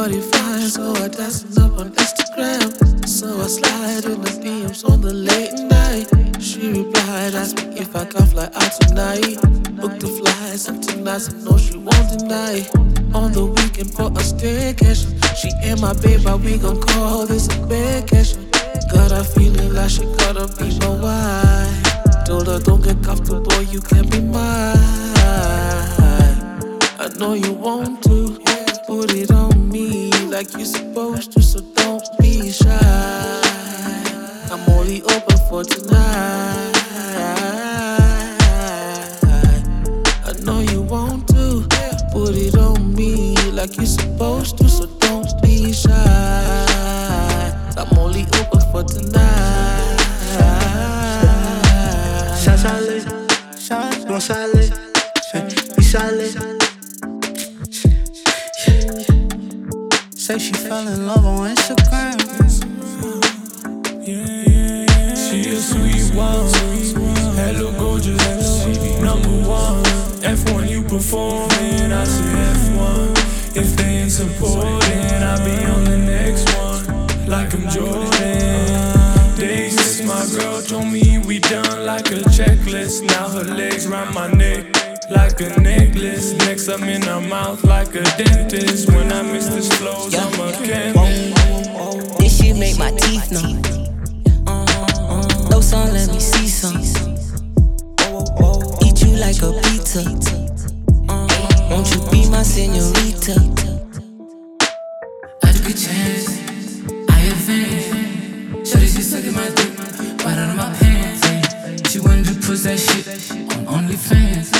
Shorty fine, so I dancing up on Instagram. So I slide in the DMs on the late night. She replied, asked me if I can fly out tonight. Book the flights up tonight, I know she won't deny. On the weekend for a staycation. She and my baby, we gon' call this a vacation. Got a feeling like she gotta be my wife. Told her don't get comfortable, you can be mine. I know you want to put it on like you're supposed to, so don't be shy. I'm only open for tonight. I know you want to put it on me like you're supposed to, performing, I say F1. If they ain't supporting, I'll be on the next one, like I'm Jordan. Days my girl told me we done like a checklist. Now her legs round my neck. Like a necklace, next I'm in her mouth like a dentist. When I miss this flows, I'm a chemist. This shit make my teeth numb. Uh-huh, uh-huh. No sun, let me see some. Eat you like a pizza. Won't you be my senorita? I took a chance, I advanced. She sucking my dick right out of my pants. She wanted to push that shit on OnlyFans.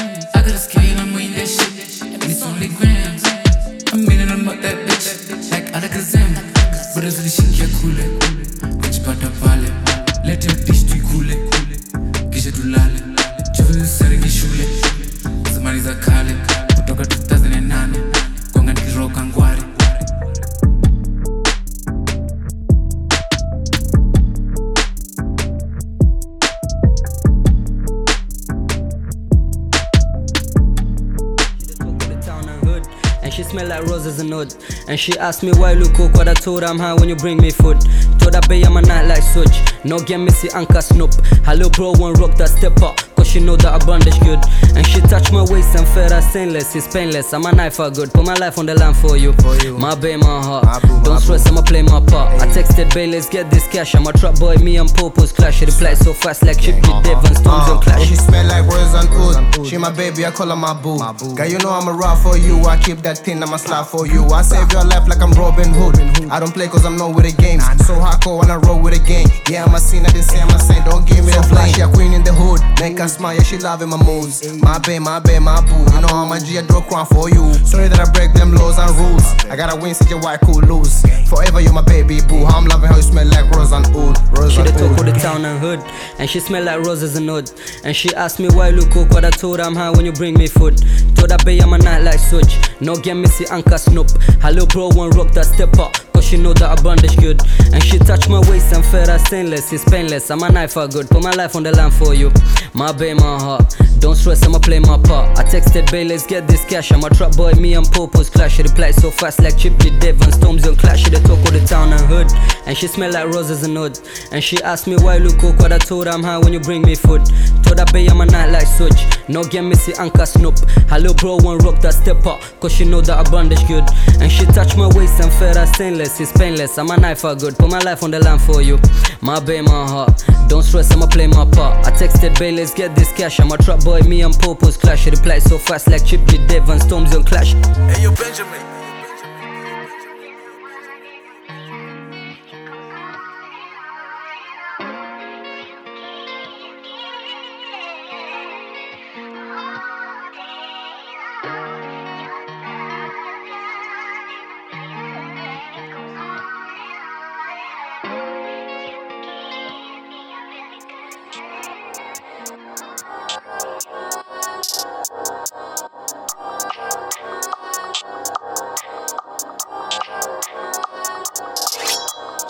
Smell like roses and nuts. And she asked me why look cook, what I told her I'm high when you bring me food. Told her babe I'm a night like switch. No get missy anchor snoop. Hello bro one rock that step up. Cause she know that I bondage good. And she touch my waist and fed her stainless. It's painless. I'm a knife for good. Put my life on the line for you. My babe, my heart. My boo, my Don't stress, boo. I'ma play my part. I texted Bailey, let's get this cash. I'm a trap boy, me and Popo's clash. She reply so fast like Chip Devon Storms Uh, on clash. She smell like rose and oud. She my baby, I call her my boo. Girl, you know I'm a rock for you. I keep that thing, I'm a slap for you. I save your life like I'm Robin Hood. I don't play cause I'm not with the games. So hardcore when I roll with the game. Yeah, I'm a scene, I didn't say I'm a saint. Don't give me the flash. She a queen in the hood. Make her smile, yeah, she loving my moves. My babe, my babe, my boo. You know I'm a G, I draw crown for you. Sorry that I break them laws and rules. I gotta win, such a white cool lose. Forever, you my baby boo. I'm loving how you smell like rose and oud. Rose She and the talk of the town and hood, and she smell like roses and wood. And she asked me why look cook, what I told her I'm high when you bring me food. Told her babe I'm a night like switch. No get missy anchor snoop. Hello bro one rock that step up. Cause she know that I bondage good. And she touch my waist and fed her stainless. It's painless. I'm a knife for good. Put my life on the line for you. My babe, my heart. Don't stress, I'ma play my part. I texted Bae, let's get this cash. I'm a trap boy, me and Popo's clash. She reply so fast like Chip the Devon Storms on clash. She the talk of the town and hood. And she smell like roses and wood. And she asked me why look cook, what I told her I'm high when you bring me food. Told her Bay, I'm a night like switch. No get missy anchor snoop. Hello bro, one rock that step up. Cause she know that I bondage good. And she touch my waist and fed her stainless. It's painless. I'm a knife for good. Put my life on the line for you. My babe, my heart. Don't stress, I'ma play my part. I texted Bae, let's get this cash. I'm a trap boy, me and Popo's clash. She reply so fast like Chip Devon Storms on clash. Hey, yo, Benjamin.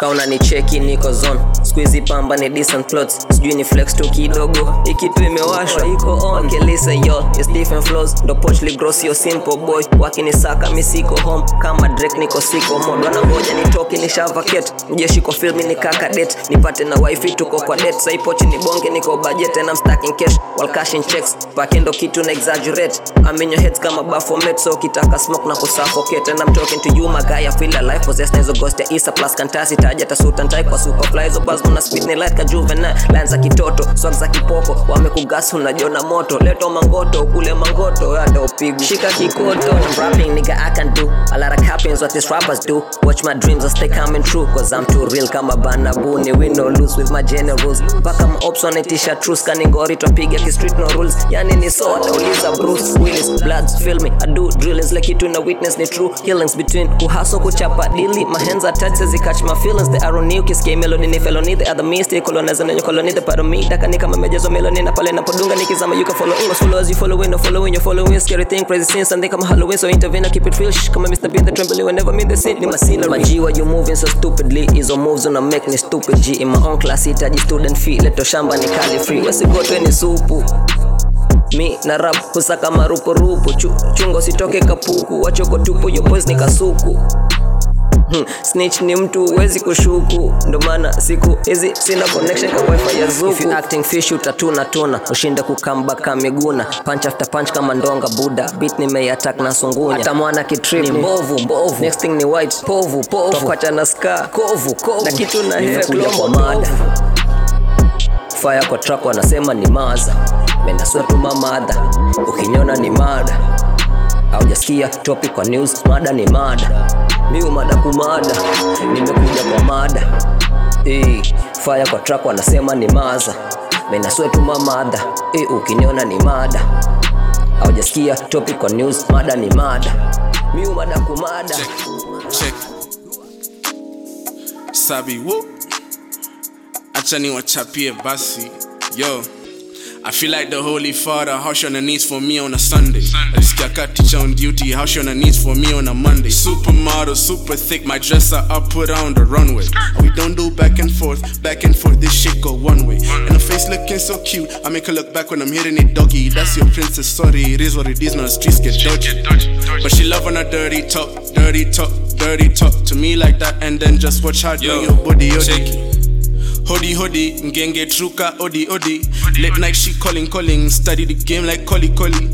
Kauna ni cheki niko zone squeezy pamba ni decent clothes. Sijui ni flex tu kidogo. Ikitu imewashwa iko on. Okay, yo it's different flows. Ndo pochli gross yo simple boy. Wakinisaka mi siko home. Kama drake niko siko mod wanangoja nitoke nishavaket mjeshi kwa filmi ni kaka date, nipate na wifi tuko kwa date, sai pochi ni bonge niko budget and I'm stacking cash. While cashing checks pakendo kitu na exaggerate. I'm in your head kama baphomet so kitaka smoke na kusuffocate. And I'm talking to you my guy I feel alive. Possessed na hizo ghost ya Isa plus kantasi taja tasuta ntai kwa superfly hizo buzz una speed ni light ka juvenile. Lines za kitoto swag za kipoko. Wamekugas unajiona moto. Leto mangoto kule mangoto yada upigu shika kikoto. I'm rapping nigga I can do. A lot of cappings what these rappers do. Watch my dreams I stay coming true. Cause I'm too real kama banabuni we no lose with my generals. Mpaka maops wanaitisha truce. Kaningori twapiga ki street no rules. Yani ni so atauliza Bruce Willis. Bloods feel me I do drillings. Like kitu na witness ni true killings between. Kuhaso kuchapa dili. My hands are says catch my feelings. The irony ukisikia melody ni felony the other colonizer na colony the part of me. Daka ni kama mejazo meloni na pale napodunga nikizama you can follow in. Follow as you following no following you following scary thing crazy scenes and come Halloween so intervene keep it real shh Mr. Bean the trembling whenever me the scene. Ni masina maji why you moving so stupidly? Hizo moves una make me stupid. G in my own class itaji student fee. Leto shamba ni kali free. Wesigotwe ni supu. Mi na rap husaka marupurupu. Chu, chungo sitoke kapuku. Wachoko tupu yo ni kasuku Hmm, snitch ni mtu huwezi kushuku. Ndo maana siku hizi sina connection ka wifi ya zuku. If you acting fish utatuna tuna. Ushinde kukambaka miguna, punch after punch kama ndonga buda beat nimeiattack na sungunya. Hata mwana kitrip ni mbovu mbovu. Next thing ni white povu povu. Tokwacha na ska kovu kovu. Na kitu na nimekuja kwa mada. Fire kwa track wanasema ni maza menda swetu mamadha ukiniona ni mada aujasikia topic kwa news. Mada ni mada. Miu mada. Kumada nimekuja kwa mada. E, fire kwa track wanasema ni maza. Menda swetu mamadha hey, ukiniona ni mada. Aujasikia topic kwa news. Mada ni mada. Miu mada. Kumada check. Sabi wo acha niwachapie basi. Yo I feel like the Holy Father, hush on the knees for me on a Sunday. Nasikia ka teacher on duty, hush on the knees for me on a Monday. Supermodel, super thick, my dresser up, put on the runway. We don't do back and forth, back and forth, this shit go one way. And her face looking so cute, I make her look back when I'm hitting it doggy. That's your princess, sorry, it is what it is, now the streets get dodgy. But she love on a dirty talk, dirty talk, dirty talk to me like that, and then just watch her do your body, your yo. Hodi hodi, ngenge truka, odi odi. Late night she calling calling, study the game like collie collie.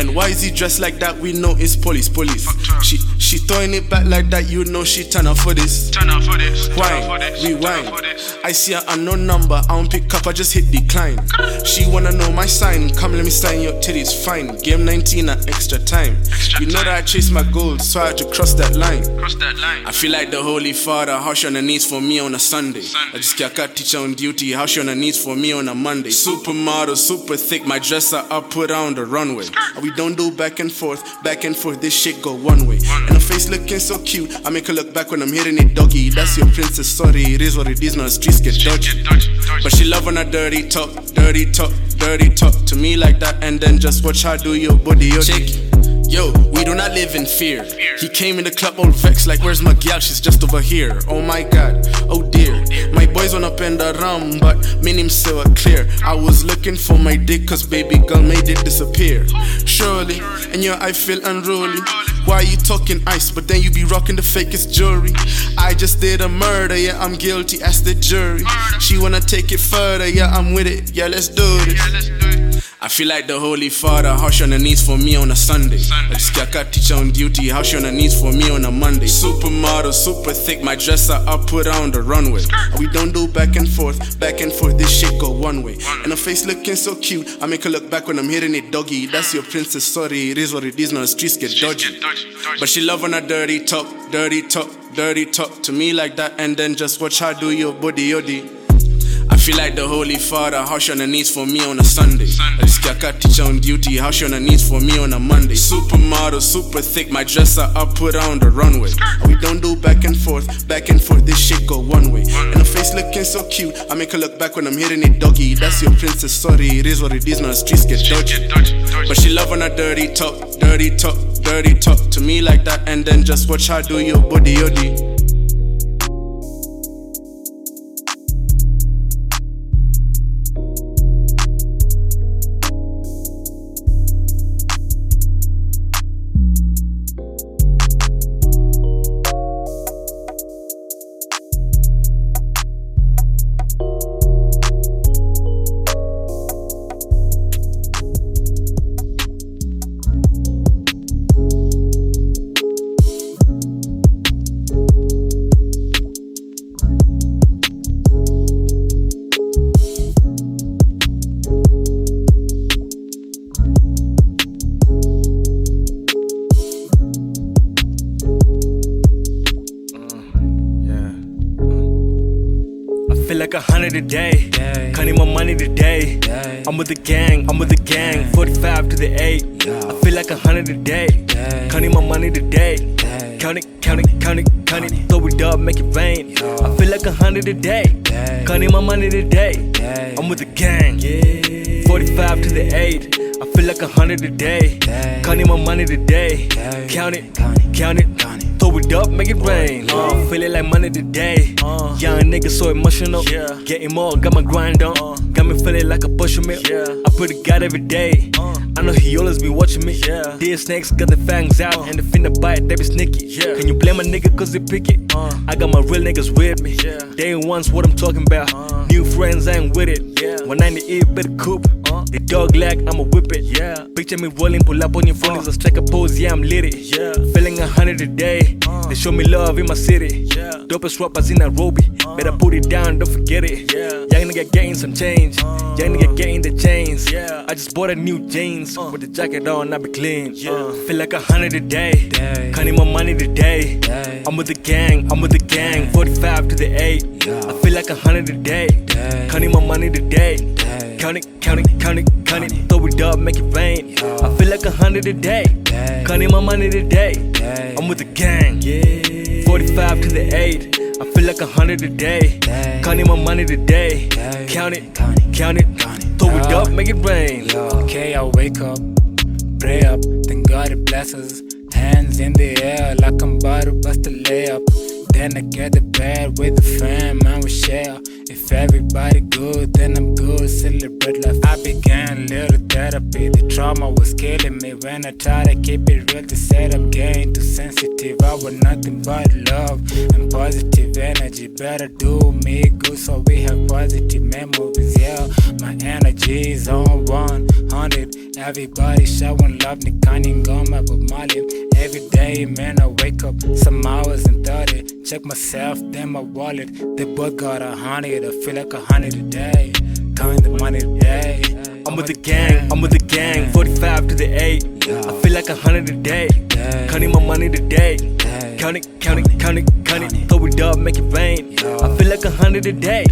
And why is he dressed like that? We know it's police police. She she throwing it back like that, you know she turn up for this. Turn up for this. Wine, rewind. I see an unknown number, I don't pick up, I just hit decline. She wanna know my sign, come let me sign your titties, fine. Game 19 at extra time. you know that I chase my goals, so I had to cross that line. Cross that line. I feel like the Holy Father, hush on the knees for me on a Sunday. I just got a teacher on duty, hush on her knees for me on a Monday. Supermodel, super thick, my dresser up, put her on the runway. We don't do back and forth, back and forth, this shit go one way. And her face looking so cute, I make her look back when I'm hitting it doggy. That's your princess, sorry, it is what it is, now the streets get dodgy. But she love when I dirty talk, dirty talk, dirty talk to me like that, and then just watch her do your body, your Check. Yo, we do not live in fear. He came in the club all vexed, like, where's my gal? She's just over here. Oh my god, oh boys wanna bend around, but me minim still clear. I was looking for my dick, cause baby girl made it disappear. Surely, and your I feel unruly. Why you talking ice, but then you be rocking the fakest jewelry? I just did a murder, yeah, I'm guilty, as the jury. She wanna take it further, yeah, I'm with it, yeah, let's do this. I feel like the Holy Father, hush on the knees for me on a Sunday. I just got a teacher on duty, hush on the knees for me on a Monday. Supermodel, super thick, my dresser up, put on the runway. We don't do back and forth, back and forth, this shit go one way. And her face looking so cute, I make her look back when I'm hitting it doggy. That's your princess, sorry, it is what it is, now the streets get dodgy. But she love when I dirty talk, dirty talk, dirty talk to me like that, and then just watch her do your body, yoddy. I feel like the Holy Father, hush on the knees for me on a Sunday. I just got a teacher on duty, hush on the knees for me on a Monday. Supermodel, super thick, my dresser up, put her on the runway. We don't do back and forth, back and forth, this shit go one way. And her face looking so cute, I make her look back when I'm hitting it doggy. That's your princess, sorry, it is what it is, now the streets get dodgy. But she love when I dirty talk, dirty talk, dirty talk to me like that, and then just watch her do your body, yoddy. Like a hundred a day. Counting my money today. I'm with the gang, I'm with the gang. 45 to the 8. I feel like a hundred a day. Counting my money today. Count it, count it, count it, count it. Throw it up, make it rain. I feel like a hundred a day. Counting my money today. I'm with the gang. 45 to the 8. I feel like a hundred a day. Counting my money today. Count it, count it, throw it up, make it rain. Uh, feel it like money today. Uh. Young nigga so emotional. Getting more, got my grind on. Uh. Got me feeling like a push me. Yeah. I put it God every day. Uh. I know he always be watching me. Yeah. Dear snakes got the fangs out and the finna bite, they be sneaky. Yeah. Can you blame a nigga cause they pick it? I got my real niggas with me. Yeah. They ain't ones what I'm talking about. New friends, I ain't with it. 198 better The dog leg, I'ma whip it. Yeah. Picture me rolling, pull up on your phone as I strike a pose. Yeah, I'm lit it. Yeah. Feeling a hundred a day. Uh. They show me love in my city. Yeah. Dopest rappers in Nairobi. Uh. Better put it down, don't forget it. Yeah. Nigga getting some change. Young nigga getting the chains. Yeah. I just bought a new jeans. With the jacket on, I be clean. Yeah. Uh, feel like a hundred a day. Counting my money today. I'm with the gang, I'm with the gang. 45 to the 8. I feel like a hundred a day. Counting my money today. Count it, count it, count it, count it. Throw it up, make it rain. I feel like a hundred a day. Counting my money today. I'm with the gang. 45 to the 8. Feel like a hundred a day. Counting my money today. Count it, count it, throw it up, make it rain. Okay, I wake up, pray up, thank God it blesses. Hands in the air like I'm about to bust a layup. Then I get the bed with the fam and we share. If everybody good, then I'm good. Celebrate life. I began little therapy. The trauma was killing me when I tried to keep it real. They said I'm getting too sensitive. I want nothing but love and positive energy. Better do me good so we have positive memories. Yeah, my energy is on 100. Everybody showing love. Nikani Ngoma, but Mali. Every day, man, I wake up some hours and 30. Check myself, then my wallet. They both got a hundred. I feel like a hundred a day. Counting the money today. I'm with the gang, I'm with the gang. 45 to the 8. I feel like a hundred a day. Counting my money today. Count it, count it, count it, count it. Throw it up, make it rain. I feel like a hundred a day.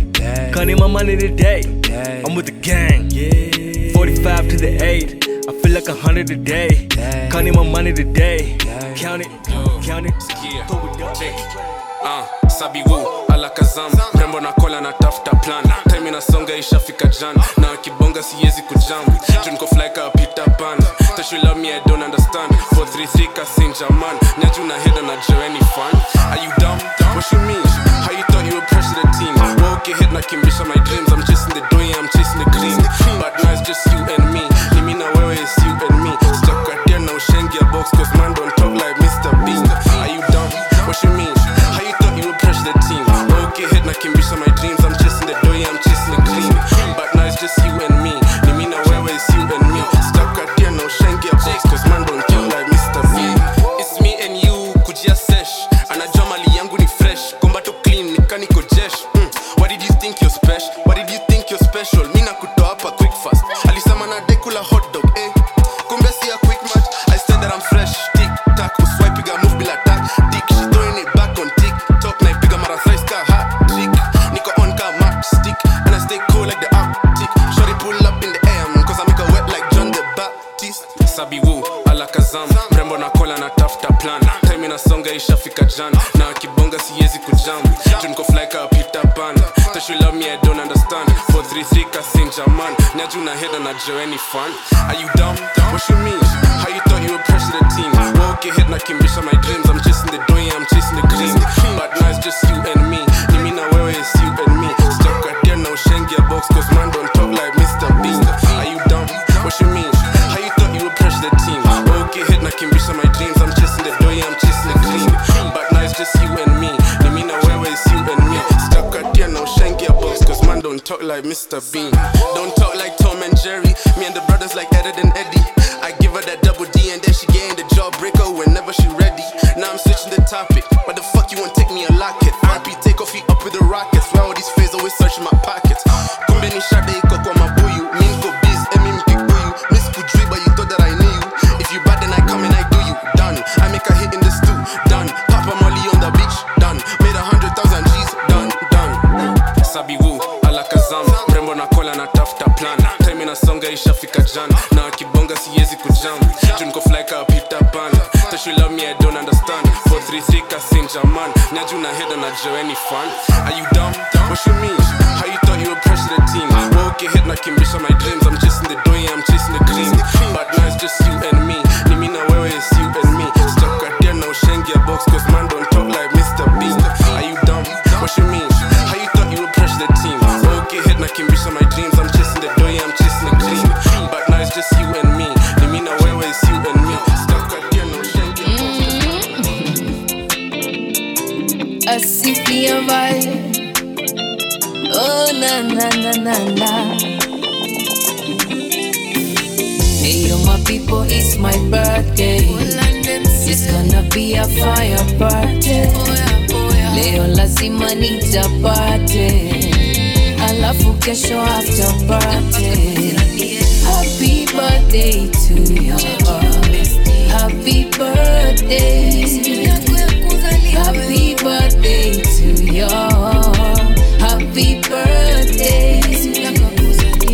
Counting my money today. I'm with the gang. 45 to the 8. I feel like a hundred a day. Counting my money today. Count it, count it. Throw it up. Ah, sabiwu alakazam mrembo na kola na tafuta plan. Time inasonga ishafika jan. Na kibonga siwezi kujam. Junko flyka peter pan. Love me I don't understand. 433 kasinja man. Nyaju na heda na joeni fan are you dumb? What you mean how you thought you were pressure the team. Well, okay hit na kimbisha my dreams. I'm chasing the dough I'm chasing the green but now it's just you and me. Ni mimi na wewe it's you and me. Sitakatia na ushengia box cause man don't talk like Mr. Bean are you dumb? What you mean? How you thought you would pressure the team? Okay hit na kimbisha baptist sabiwu alakazam. Mrembo na kola na tafuta plan. Time inasonga ishafika jan na kibonga siwezi kujam. Junko flyka peter pan. That you love me i don't understand. 433 kasinja man nyaju na heda na joeni fun are you dumb? What you mean? How you thought you were pressure the team? Well, okay hit na kimbisha my dreams. I'm chasing the dough i'm chasing the green but now it's just you and me. Ni mimi na wewe it's you and me? Sitakatia na ushengia box cause man don't talk like Mr. talk like Mr. Bean. Don't talk like Tom and Jerry. Me and the brothers like Ed and Eddie. I give her that double D and then she getting the jawbreaker whenever she ready. Now I'm switching the topic. Why the fuck you want take me a lock it RP take off you up with the rockets. Why all these phase always searching my pockets? Kumbe ni shade iko kwa mabuyu mi niko biz emi mkikuyu miss kujui but you thought that I knew you. If you bad then I come and I do you. Done. I make a hit in the stew. Done. Papa Molly on the beach. Done. Made a hundred thousand G's. Done. Done. Sabi woo pola natafuta plana time inasonga ishafika jana. Na kibonga siwezi kujana juu niko fly ka Peter Pan. That I don't understand. 436 Kasinja man na juu na head na Joe fun are you dumb? What you mean? How you thought you were pressure the team? Woke well, okay, hit na kimbisha my dreams. Cynthia vibe. Oh na na na na na. Hey yo, my people, it's my birthday. It's gonna be a fire party. Leo lazima nitapate, alafu kesho after party. Happy birthday to you. Happy birthday. Happy birthday Happy birthday.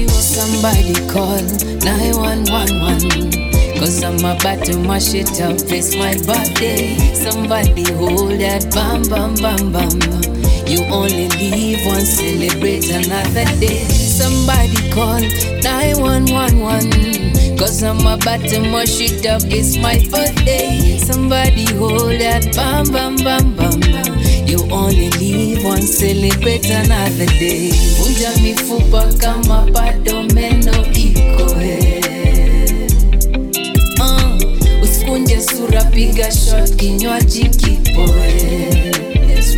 Somebody call 911. Cause I'm about to mash it up. It's my birthday. Somebody hold that bam bam bam bam. You only live once, celebrate another day. Somebody call 911. Cause I'm about to mash it up. It's my birthday. Somebody hold that bam bam bam bam. You only live once, celebrate another day. Vunja mifupa kama bado meno iko eh. Uh, usikunje sura, piga shot, kinywaji kipoe.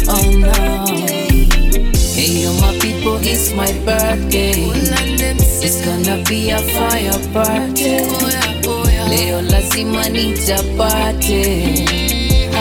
Oh no. Hey yo, my people, it's my birthday. It's gonna be a fire party. Leo lazima nitapate,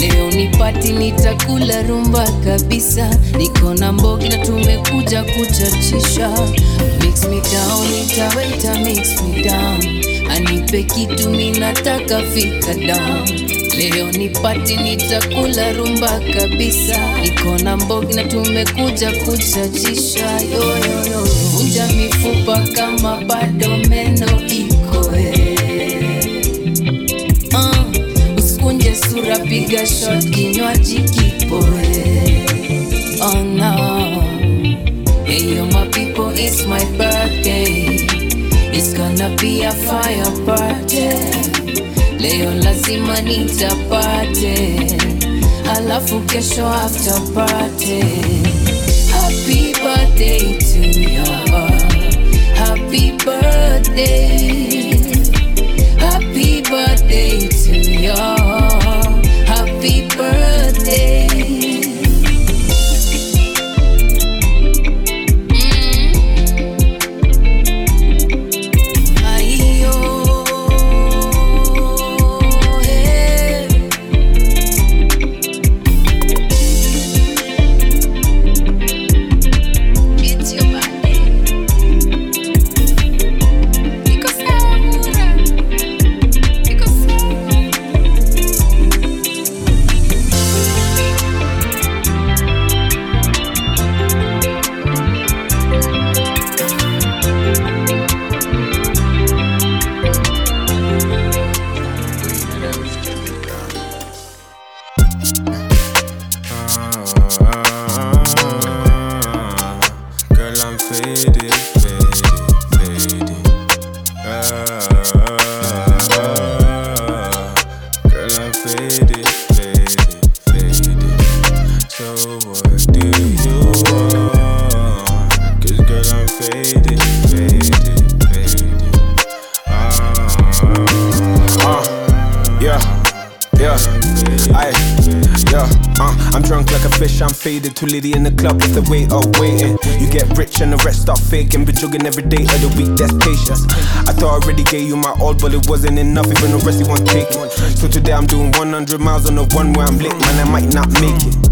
Leo ni pati nitakula rumba kabisa. Niko na mbogi na tumekuja kuchachisha. Mix me down, nitaweta mix me down. Anipe kitu minataka fika down. Leo ni pati nitakula rumba kabisa. Niko na mbogi na tumekuja kuchachisha. Yo, yo, yo. Vunja mifupa kama bado meno iko usikunje sura, piga shot, kinywaji kipoe. Oh no. Hey yo, my people, it's my birthday. It's gonna be a fire party. Leo lazima nitapate, alafu kesho after party. Happy birthday to you. Happy birthday. Happy birthday to you. Jogging every day of the week, that's patience. I thought I already gave you my all, but it wasn't enough, even the rest you want take it. So today I'm doing 100 miles on the one where I'm lit, man, I might not make it.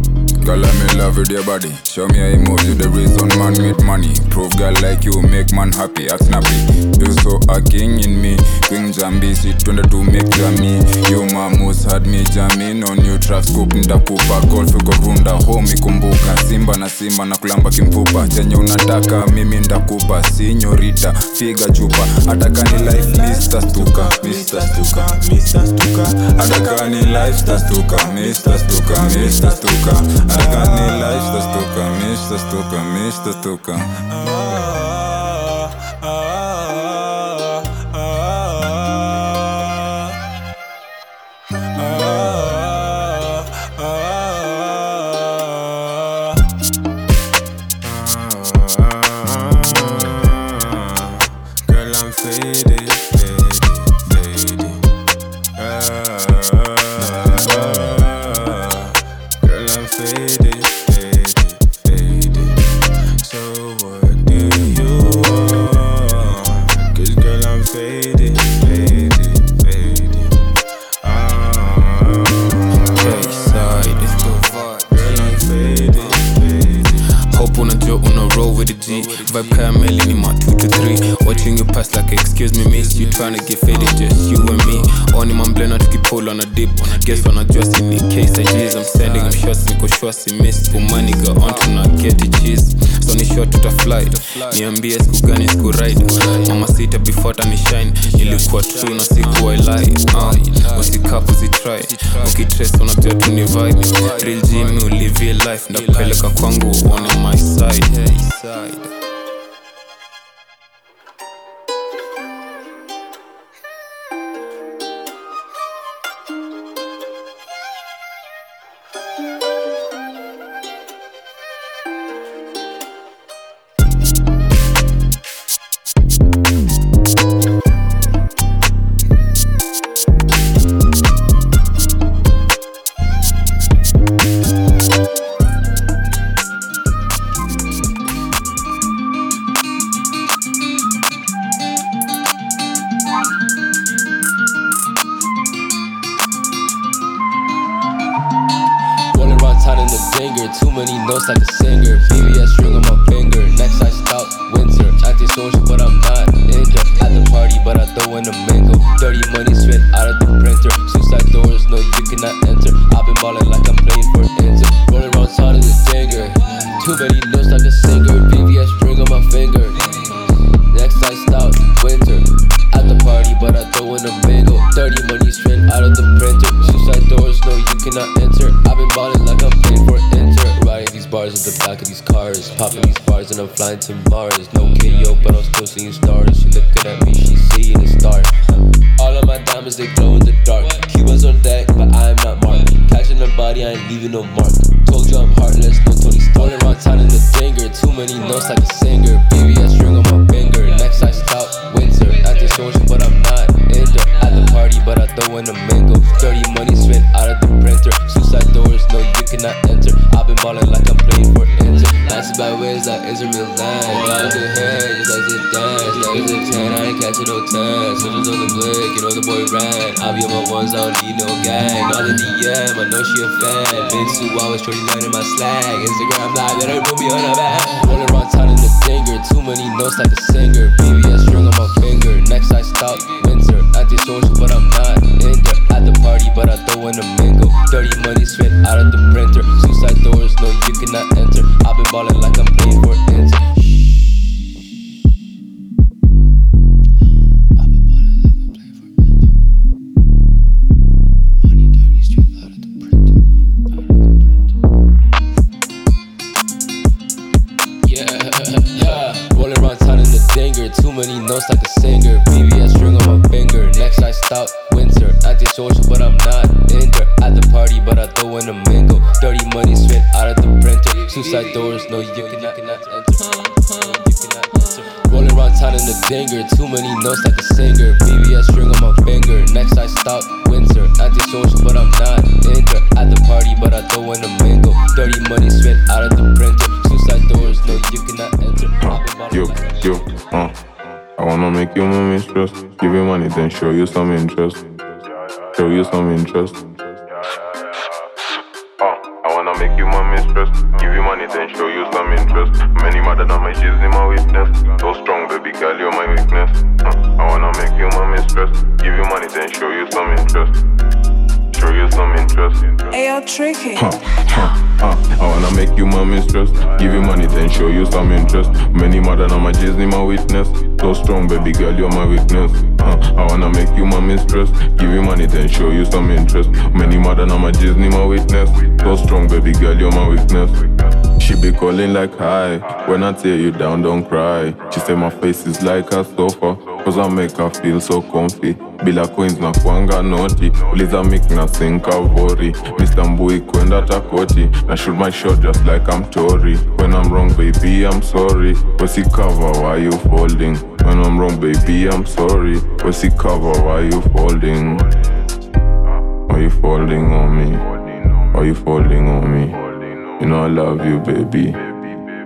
Girl, I'm in love with your body. Show me how you move, you the reason man with money. prove girl like you make man happy at snappy you so a king in me king jambi twende to make jammy. you mamus had me jamming on you track scoop ndakupa golf uko runda home kumbuka. simba na simba na kulamba kimfupa chenye unataka mimi ndakupa sinyorita figa chupa atakani life Mr. Stuka Mr. Stuka Mr. Stuka atakani life Mr. Stuka Mr. Stuka Mr. Stuka Neka ni lajšta stuka, mišta stuka, mišta stuka. Faded, faded, faded. So what do you want? 'Cause girl, I'm faded, faded, faded. Ah, K-side, it's the vibe. girl, I'm faded, faded. Hope unajua una roll with the G Vibe kaya meli ni ma 2 to 3 Watching you pass like excuse me miss You tryna get faded just you and me Oni mamblena tukipull on a dip Guess wanajua si ni case I I'm sending him shots niko sure si miss Pumani go on tuna get it cheese. So ni sure tutafly Niambie siku gani siku ride. Mama sita before tani shine. Ilikuwa true na siku I lie. Uh, Usikap usitry Ukitrace unajua tu ni vibe. Real G mi ulivie life. Ndakupeleka kwangu uone my side no 10. Soldiers on the blick, you know the boy ran. I be on my ones, I don't need no gang. All the DM, I know she a fan. Been two hours, shorty learning my slang. Instagram live, that put me on a back. Rolling around town in the dinger. Too many notes like a singer. BBS string on my finger. Next I stop, winter. Antisocial, but I'm not into. At the party, but I throw in a mingle. Dirty money spent out of the printer. Suicide doors, no, you cannot enter. I've been ballin' show you some interest. Show you some interest. Uh, I wanna make you my mistress. Give you money, then show you some interest. Many mother than my she's in my weakness. So strong, baby girl, you're my weakness. Uh, I wanna make you my mistress. Give you money, then show you some interest. Show you some interest. Ayo, tricky. Huh, huh, uh, I wanna make you my mistress. Give you money, then show you some interest. Many mother than my Disney, my witness. So strong, baby girl, you're my weakness. Huh, I wanna make you my mistress. Give you money, then show you some interest. Many mother than my Disney, my witness. So strong, baby girl, you're my weakness. She be calling like hi. When I tear you down, don't cry. She say my face is like a sofa. Cause I make her feel so comfy. Bila coins na kuanga noti. Uliza mik na sinka vori. Mr. Mbui kwenda takoti. Na shoot my shot just like I'm Tory. When I'm wrong, baby, I'm sorry. What's it cover? Why you folding? When I'm wrong, baby, I'm sorry. What's it cover? Why you folding? Are you folding on me? Are you folding on me? You know I love you, baby.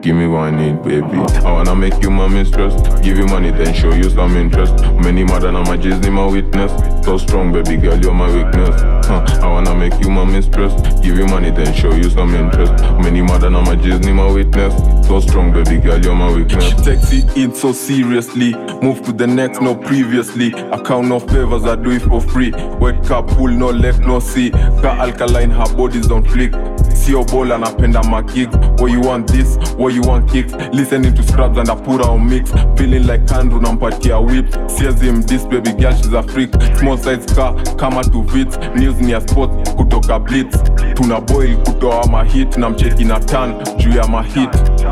Give me what I need, baby. I wanna make you my mistress. Give you money, then show you some interest. Many mother than my Disney, my witness. So strong, baby girl, you're my weakness. Huh. I wanna make you my mistress. Give you money, then show you some interest. Many mother than my Disney, my witness. So strong, baby girl, you're my weakness. She takes it so seriously. Move to the next, no previously. I count no favors, I do it for free. Wake up, pull no left, no see. Car alkaline, her body's on flick. Sio ball anapenda magig what you want this? What you want kick listening to scrubs and put on mix. Feeling like kandru nampatia whip siezi this baby girl she's a freak. Small size car kama tu vits. News ni ya sport kutoka blitz. Tuna boil kutoa mahit na mcheki na tan juu ya mahit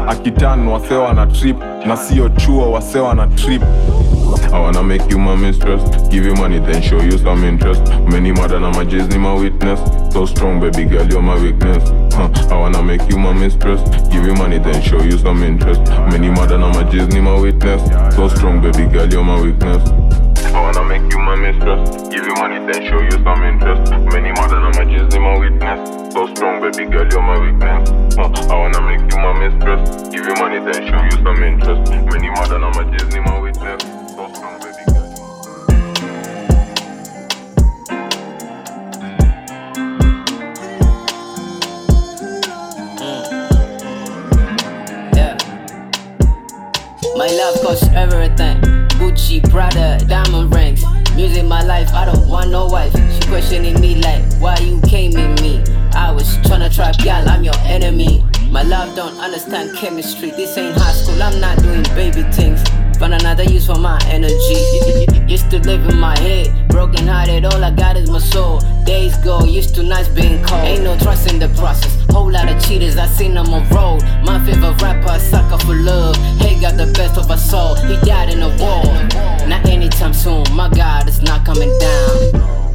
akitan wasewa na trip. Na sio chuo wasewa na trip I wanna make you my mistress. Give you money then show you some interest. Many mother na my Disney my witness. So strong baby girl you're my weakness. Huh. I wanna make you my mistress. Give you money then show you some interest. Many mother na my Disney my witness. So strong baby girl you're my weakness. I wanna make you my mistress. Give you money then show you some interest. Many mother na my Disney my witness. So strong baby girl you're my weakness. I wanna make you my mistress. Give you money then show you some interest. Many mother na my Disney my witness My love costs everything. Gucci, Prada, diamond rings. Music, my life. I don't want no wife. She questioning me like, why you came in me? I was tryna trap y'all. I'm your enemy. My love don't understand chemistry. This ain't high school. I'm not doing baby things. Find another use for my energy. Used to live in my head, broken hearted. All I got is my soul. Days go, used to nights being cold. Ain't no trust in the process. Whole lot of cheaters, I seen them on road. My favorite rapper, sucker for love. Hey, got the best of us all. He died in a war. Not anytime soon. My God, it's not coming down.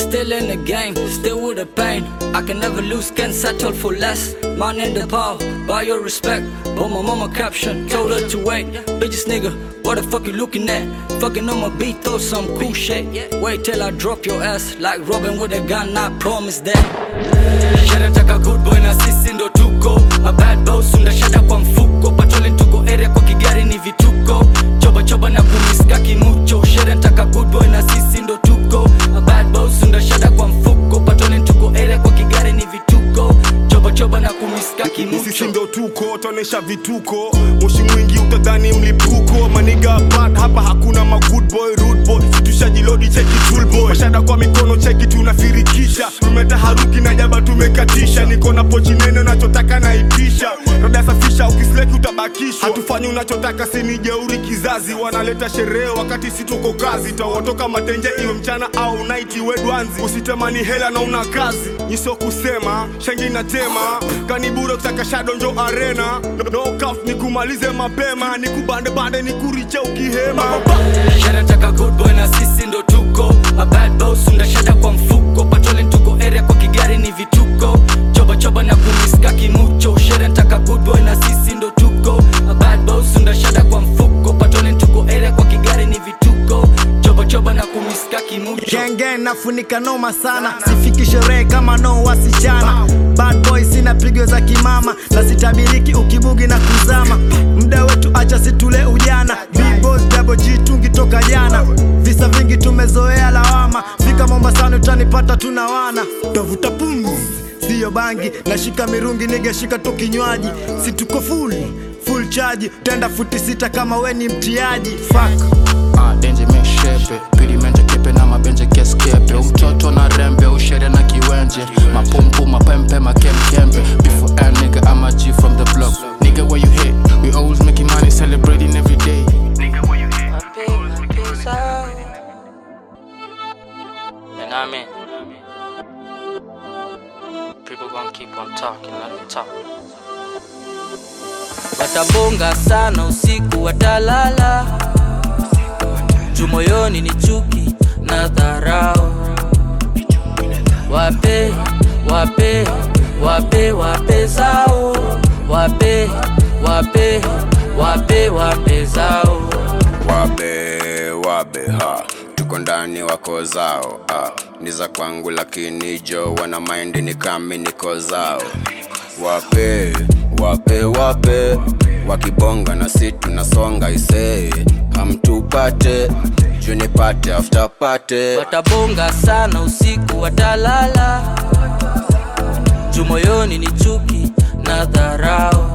Still in the game, still with the pain. I can never lose, can't settle for less. Man in the power, buy your respect. But my mama caption, told her to wait. Bitches nigga, what the fuck you looking at? Fucking on my beat, throw some cool shit. Wait till I drop your ass like Robin with a gun, I promise that. Shanataka good boy na sisi ndo tuko A bad boss undashada kwa mfuko Patrolling tuko area kwa kigari ni vituko Choba choba na kumiska kimucho Shere nataka good boy na sisi ndo tuko kumiska Sisi ndo tuko, tuonesha vituko, moshi mwingi utadhani mlipuko. Maniga bad hapa hakuna ma good boy, rude boy, tushajilodi cheki tool boy, mashada kwa mikono cheki tunafirikisha, tumetaharuki na jaba tumekatisha, niko na pochi nene unachotaka naitisha, rada safisha, ukisleki utabakishwa, hatufanyi unachotaka, si ni jeuri kizazi, wanaleta sherehe wakati si tuko kazi, tawatoka matenje iwe mchana au night iwe dwanzi, usitamani hela na una kazi, nisio kusema shengi na tema kaniburo shado njo arena. Knockout ni kumalize mapema. Ni bande ni kuriche ukihema. Shanataka good boy na sisi ndo tuko. A boss undashada kwa mfuko. Patrolling tuko area kwa kigari ni vituko. Choba choba na kumiska kimucho. Shere good boy na sisi ndo tuko. A boss undashada kwa mfuko. Patrolling tuko area kwa kigari ni vituko. Choba choba na kumiska kimucho. Genge nafunika noma sana. Sifiki sherehe kama no wasichana. Bad sina pigo za kimama. Na sitabiriki ukibugi na kuzama. Mda wetu acha situle ujana. Double tungi toka jana. Visa vingi tumezoea lawama. Fika mombasani utanipata tunawana. Tavuta pumzi siyo bangi. Nashika mirungi nigeshika tu kinywaji. Situko full full charge. Tenda futi sita kama we ni mtiaji. Fuck. Ah, kepe na mabenje keskepe umtoto na rembe ushere na kiwenje. Mapumpu mapempe makemkempe before a nigga I'm a G from the block. Nigga where you hit? We always making money celebrating every day. Nigga where you hit? You know what I mean? People gonna keep on talking, let them talk. Watabonga sana usiku watalala. Juu moyoni ni chuki na dharau. Wape wape wape wape zao. Wape wape wape wape zao. Wabe wape ha. Tuko ndani wako zao ni za kwangu lakini jo wana maindi ni kami niko zao. Wape wape wape. Wakibonga na si tunasonga isee hamtupate junipate after party. watabonga sana usiku watalala. Juu moyoni ni chuki na dharau.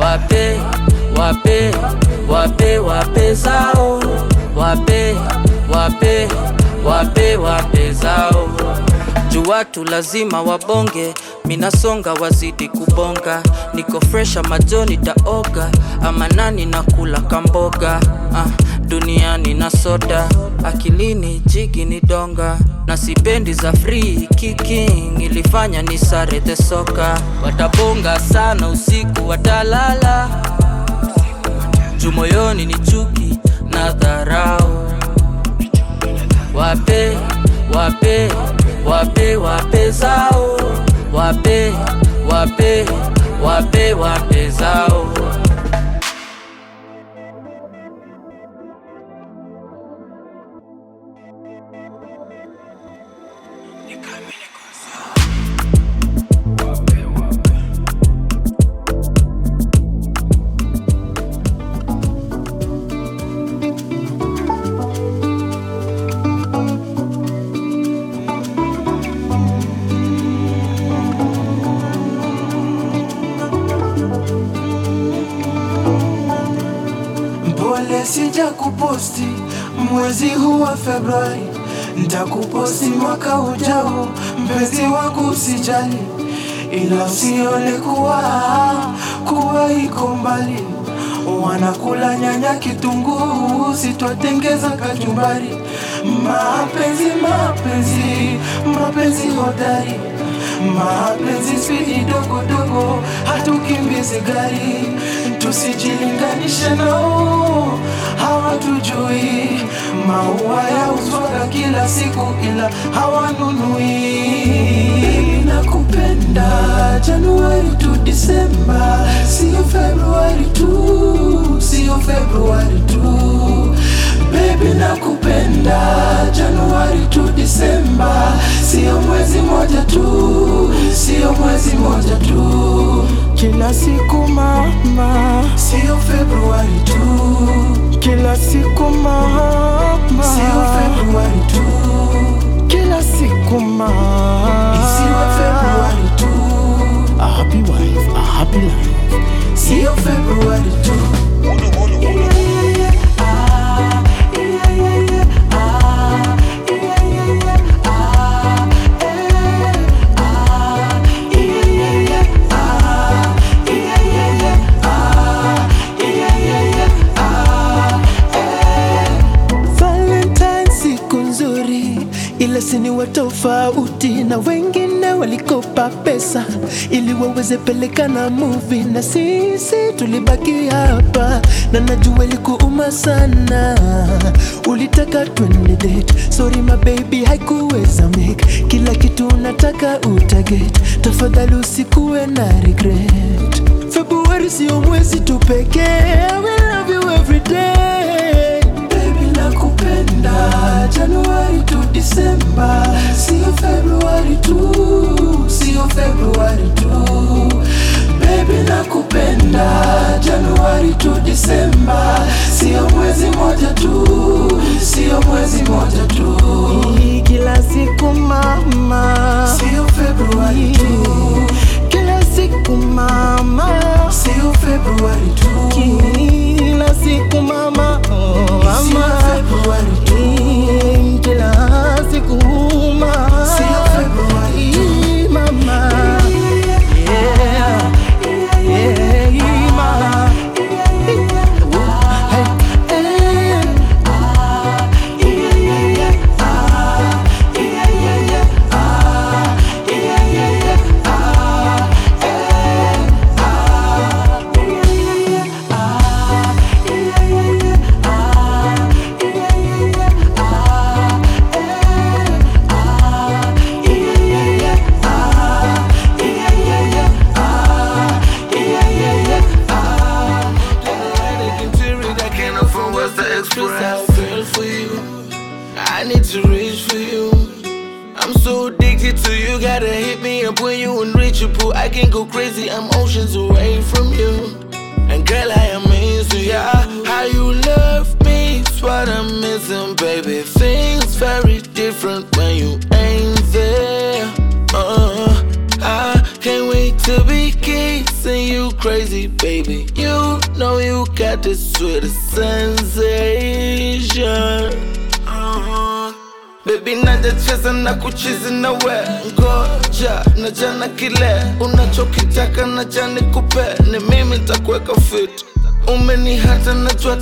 Wape wape wape wape zao. Wape wape wape wape zao. Juu watu lazima wabonge minasonga wazidi kubonga. Niko fresha majoni taoga ama nani nakula kamboga ah, duniani na soda. Akilini jigi ni donga na sipendi za free kicking. Ilifanya ni sare the soka watabonga sana usiku watalala. Juu moyoni ni chuki na dharau. Wape wape wape wape zao. Wape wape wape wape zao kuposti mwezi huu wa Februari, ntakuposti mwaka ujao, mpenzi wangu usijali, ila usione kuwa kuwa iko mbali. Wanakula nyanya, kitunguu, sitwatengeza kachumbari. Mapenzi, mapenzi, mapenzi hodari mapenzi hatukimbizi gari, tusijilinganishe nao, hawatujui. Maua ya uzwaga kila siku, ila hawanunui. Nakupenda Januari tu Disemba, sio Februari tu, sio Februari tu. Baby nakupenda Januari tu Disemba, sio mwezi moja tu, sio mwezi moja tu. Kila siku mama, sio Februari tu. Kila siku mama, sio Februari tu. Kila siku mama, sio Februari tu. A happy wife, a happy life, sio Februari tu. Ila siniwe tofauti na wengine walikopa pesa ili waweze pelekana movie, na sisi tulibaki hapa, na najua ilikuuma sana. Ulitaka twende date, sorry haikuweza make kila kitu unataka utaget. Tafadhali usikuwe na regret. Februari sio mwezi tu pekee, love you every. Baby nakupenda Januari tu Disemba, sio Februari tu, sio Februari tu. Baby nakupenda Januari tu Disemba, sio mwezi moja tu, sio mwezi moja tu. Kila siku mama, sio Februari tu. Siku mama, sio Februari tu. Kila siku mama, oh mama, sio Februari tu. Kila siku mama, sio Februari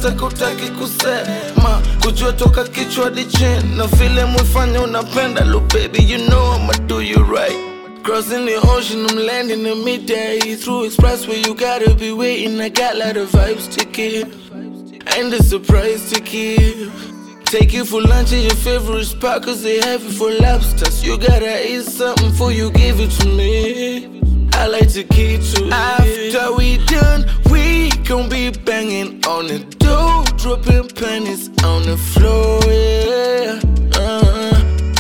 najua takutaki kusema. Kujua toka kichwa hadi na vile mwifanya unapenda lo baby you know I'ma do you right. Crossing the ocean, I'm landing in midday. Through expressway, you gotta be waiting. I got a lot of vibes to give. And a surprise to give. Take you for lunch at your favorite spot Cause they have it for lobsters. You gotta eat something before you give it to me. I like to keep to After we done, we gon' be banging on the door Dropping pennies on the floor, yeah. Uh,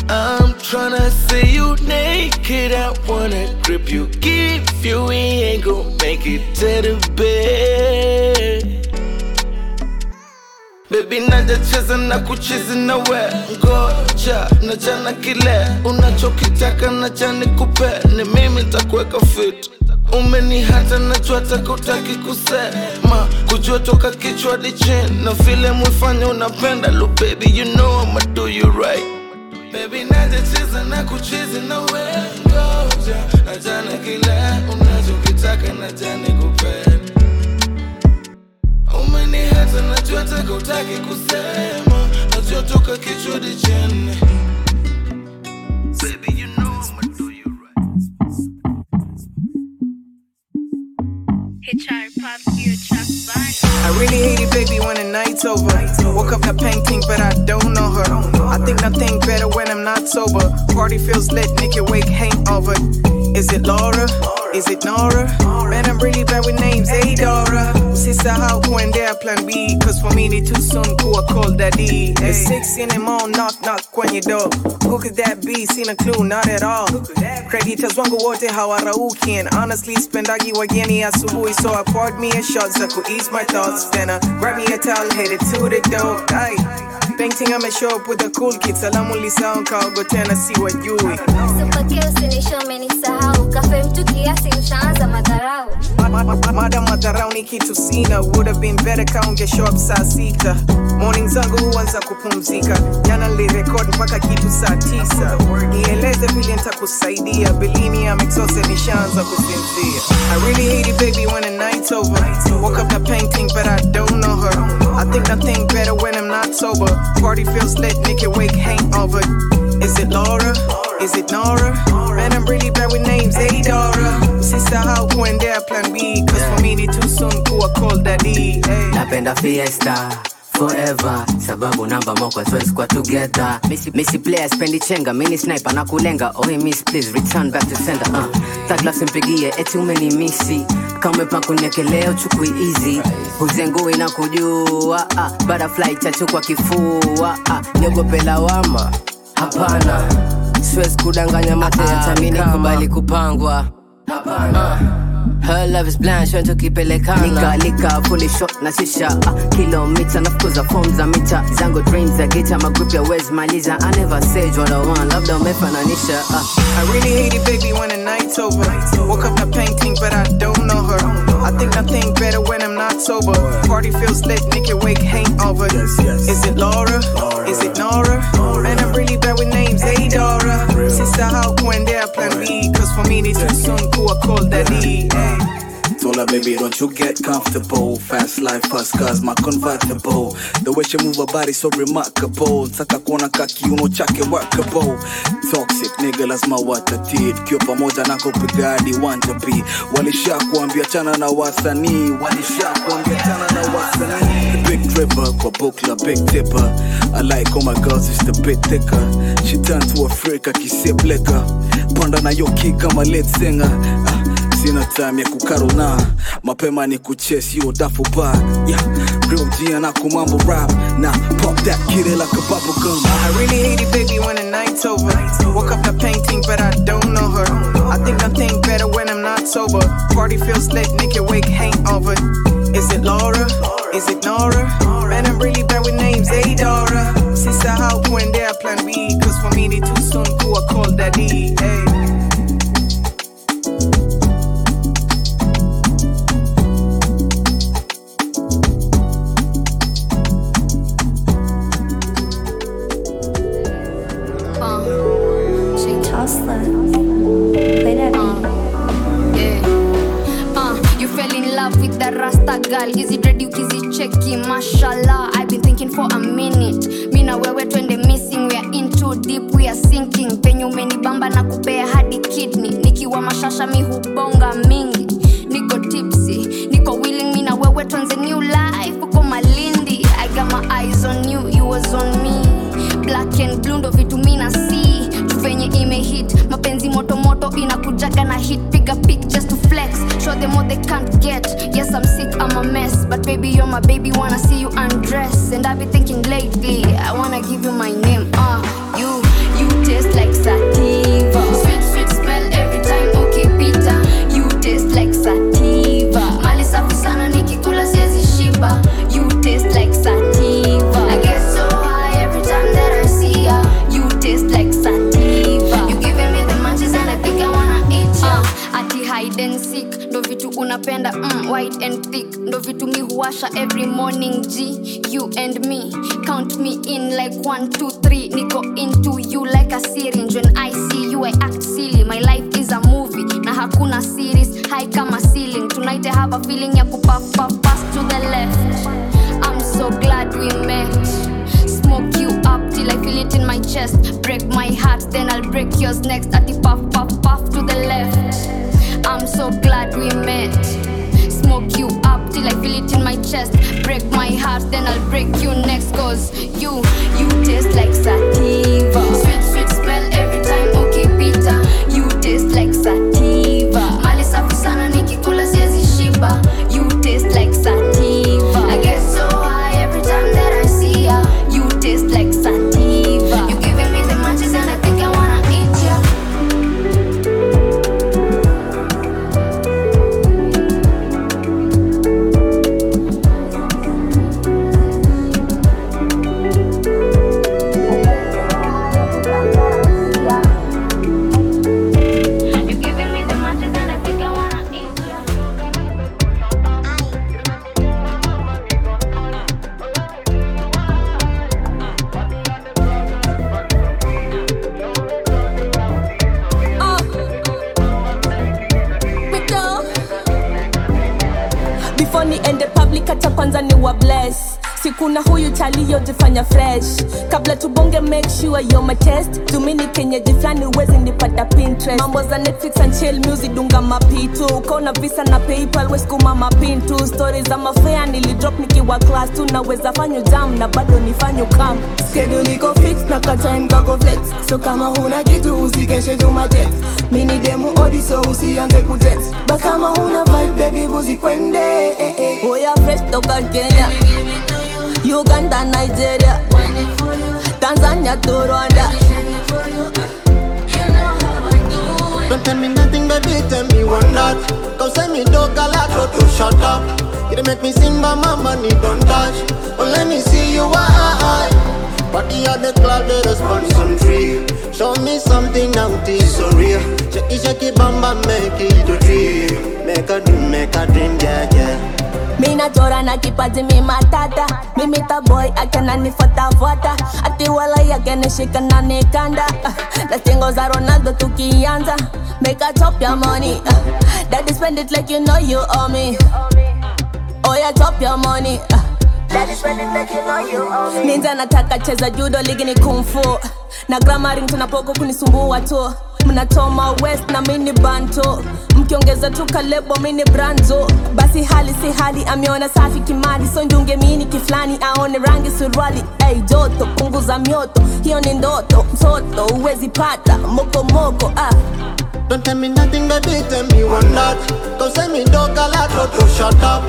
I'm tryna see you naked. I wanna grip you, give you We ain't gon' make it to the bed. Baby najacheza na kuchizi na we ngoja na jana kile unachokitaka na jani kupe ni mimi ntakuweka fit umeni hata najua takutaki kusema. Kujua toka kichwa hadi chini na vile mwifanya unapenda. Lo baby you know I'ma do you right. Baby najecheza na kuchezi na wengoja. Najana kile unachokitaka najani kupenda umeni hata najua takutaki kusema. Najua toka kichwa hadi baby you know I'ma do really hate it, baby, when the night's over. Woke up not painting, but I don't know her. I think nothing better when I'm not sober. Party feels lit, naked wake hangover. Is it Laura? Is it Nora? Man, I'm really bad with names, hey Dora. Sister, how when there plan B? Cause for me, they too soon, cool, call daddy. Eh? It's six in the morning, knock, knock when you door. Who could that be? Seen a clue, not at all. Creditors wangu wote hawarauki and honestly spendagi wageni asubuhi so I poured me a shot za ku ease my thoughts then I grab me a towel headed to the door Aye. Painting I'ma show up with the cool kids. salamu lisao kaogo tena si wajui Usipokee usinisho madharau ni kitu sina. Would have been better kaunge show up saa sita. Morning zangu huanza kupumzika. Jana nilirekod mpaka kitu saa tisa. Nieleze vile nitakusaidia. Believe me nishaanza kusinzia. I really hate it baby when the night's over. Woke up the painting but I don't know her. I think nothing better when I'm not sober party feels lit naked wake hangover is it Laura? Is it Nora? Man I'm really bad with names hey Dora. Sister how kuendea plan B? Cause for me ni too soon kuwa call daddy hey. napenda fiesta forever. Sababu namba moko siwezi kwa together. Misi, player spendi chenga mini sniper na kulenga. Oh miss please return back to sender uh. tagla simpigie eti umeni misi kama pakunekeleo chukui easy uzengui na kujua uh. butterfly chachu kwa kifua niogope lawama hapana siwezi kudanganya mate yatamini kubali kupangwa uh. Her love is blind, showing tukipelekana lika lika fully shot na shisha uh, kilomita nafukuza form za mita zangu dreams za gita magroup ya wezi maliza I never say what I want labda umefananisha uh. I really hate it, baby, when the night's over. Woke up not painting, but I don't know her. I think nothing better when I'm not sober. Party feels lit, naked wake hangover. Is it Laura? Is it Nora? Man, I'm really bad with names, hey Dora. Sister, how when there plan B? Cause for me, it's too soon, cool, call daddy. Hey. Told her, baby, don't you get comfortable. Fast life, fast cars, my convertible. The way she move her body so remarkable. Ntaka kuona ka kiuno chake workable. Toxic nigga, lazima watatii. Tukiwa pamoja na kupiga hadi wanja pi. Walisha kuambia chana na wasanii. Walisha kuambia chana na wasanii. Big dripper kwa bukla, big tipper. I like all my girls, it's the bit thicker. She turned to a freak, akisip liquor. Panda na yoki kama lead singer. Ah, sina time ya kukaruna mapema ni kuchase you dafu bag yeah real G na kumambo rap na pop that kitty like a bubble gum I really hate it, baby, when the night's over. Woke up not painting, but I don't know her. I think I think better when I'm not sober. Party feels lit, naked wake hangover. Is it Laura? Is it Nora? Man, I'm really bad with names, hey Dora. Sister, how when there plan B? Cause for me, they too soon, cool, I call daddy. Hey. Rasta girl hizi ukizicheki mashallah. I've thinking for a minute. Mi na wewe twende missing we are in deep we are sinking. Penye umenibamba na kupea hadi kidney. Nikiwa mashasha mi hubonga mingi. Niko tipsy niko willing mi na wewe tuanze new life. Uko malindi i got my eyes on you you was on me. Black and blue ndo vitu mi na see venye imehit mapenzi motomoto inakujaga na hit piga pic just to flex. Show them what they can't get. Yes i'm sick i'm a mess but baby you're my baby wanna see you undress. And i've been thinking lately i wanna give you my name uh. You you taste like sativa. Sweet sweet smell every time ukipita you taste like sativa hide and sick. Ndo vitu unapenda mm, wide and thick. Ndo vitu mi huwasha every morning g you and me. Count me in like 1 2 3 niko into you like a syringe when i see you i act silly. My life is a movie na hakuna series. High kama ceiling. Tonight i have a feeling ya kupaf pass to the left. I'm so glad we met. Smoke you up till i feel it in my chest. Break my heart then i'll break yours next. At the puff puff puff to the left i'm so glad we met. Smoke you up till i feel it in my chest. Break my heart then i'll break you next cause you you taste like sativa. Sweet sweet smell every time. Ukipita you taste like sativa sikuna huyu taliyojifanya fresh. Kabla tubonge make sure you're my test. Tumini kenyeji flani uwezi nipata pinterest. Mambo za netflix and chill music dunga mapitu ukaona visa na paypal weskuma mapintu stories za mafea nilidrop nikiwa class tu naweza fanyo jam na bado nifanyo kam schedule iko fix na katime kako flex. So kama huna kitu usikeshe jumajet mini demu odi so usianze kujet ba kama huna vibe baby buzi kwende. Eh, eh. oya fresh toka kenya uganda nigeria tanzania to rwanda Don't tell me nothing, baby, tell me one not. Come say me dog so to shut up. You make me sing, but my money don't touch. Oh, let me see you, why? Body of the cloud, the response on tree. Show me something out is so real. Shake it, shake it, bam, bam, make it a dream. Make a dream, make a dream, yeah, yeah. Minachora na kipaji mimatata mimita boy akananifuatafuata ati wala yakenishika na nikanda na singo za ronaldo tukianza make a chop your money. Daddy spend it like you know you owe me. Oh yeah chop your money. Daddy spend it like you know you owe me. ninja nataka cheza judo ligi ni kumfu na gramaring tunapoko kunisumbua tu mnatoma west na mini banto mkiongeza tu kalebo mini branzo basi hali si hali ameona safi kimali so njunge mini kiflani aone rangi suruali hey, joto punguza mioto hiyo ni ndoto mtoto uwezi pata mokomoko ah. Don't tell me nothing, baby, tell me one not. Don't send me dog a lot, to shut up.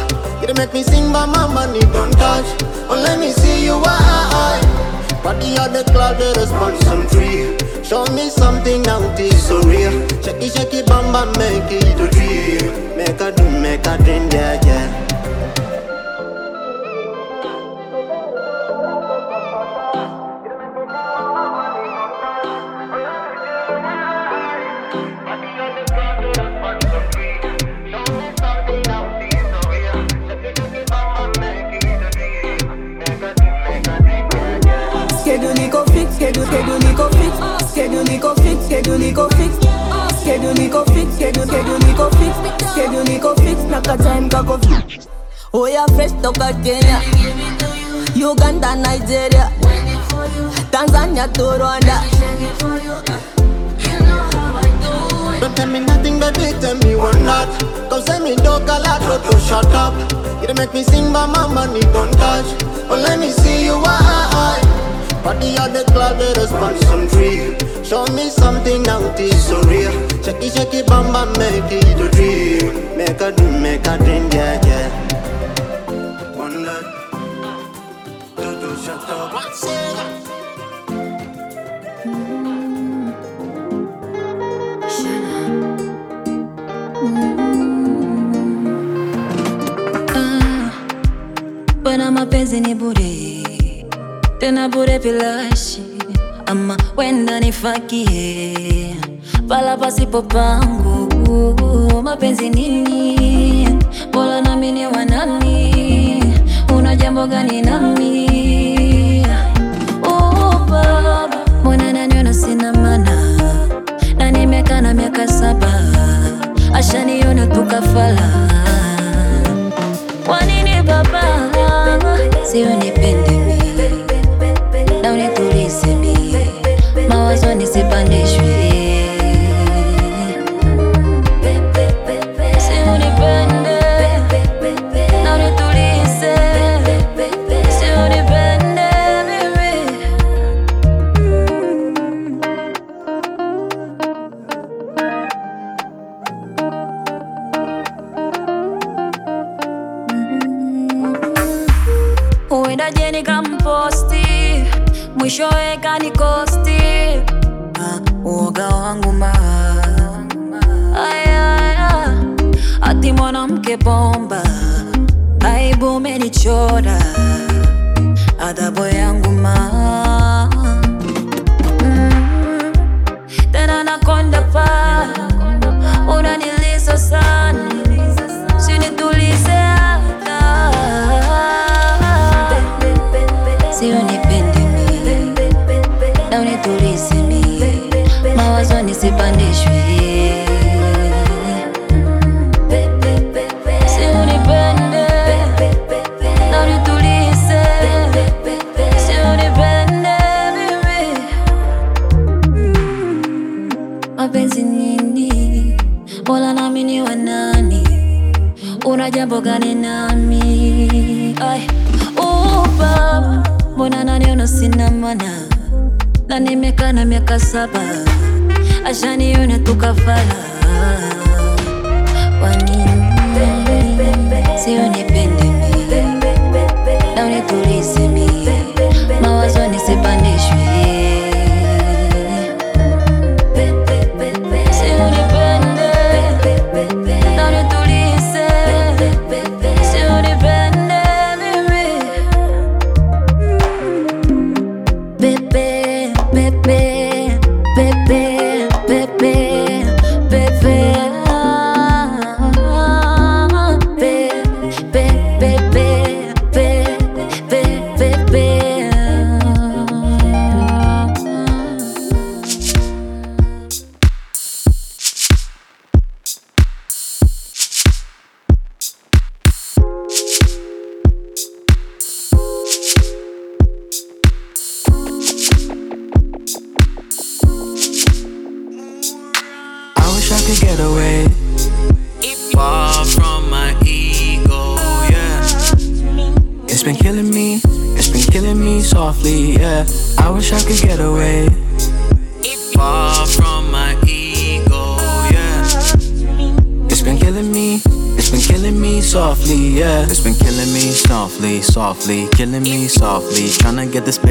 You make me sing, but my money don't touch. Oh, let me see you, why? Of the cloud, the response on tree. Show me something out is so real. Shake it, bam, bam, make it a dream. Make a dream, make a dream, yeah, yeah. schedule iko fix schedule schedule iko fix schedule iko fix? Schedule iko fix? Schedule iko fix? Schedule schedule iko fix? Schedule iko fix? Na katime kako fix. Oh, Oya fresh toka kenya uganda nigeria. Tanzania to rwanda. Don't tell me nothing, baby, tell me one not. Come say me dog a lot, so to shut up. You make me sing, but my money don't touch. Oh, let me see you, why? Body of the cloud, the response on tree. Show me something out is so real. Shake it, shake it, bam, bam, make it a dream. Make a dream, make a dream, yeah, yeah. One night, two, two, shut up. Bwana mapenzi ni bure, tena bure bilashi, ama wenda nifakie? Pala pasipo pangu. Mapenzi nini? Bora nami ni wanani una jambo gani nami? Oh, baba. Mbona naniona sina maana, na nimekaa na miaka saba. Ashaniona tukafala. Kwanini baba? Sio nipende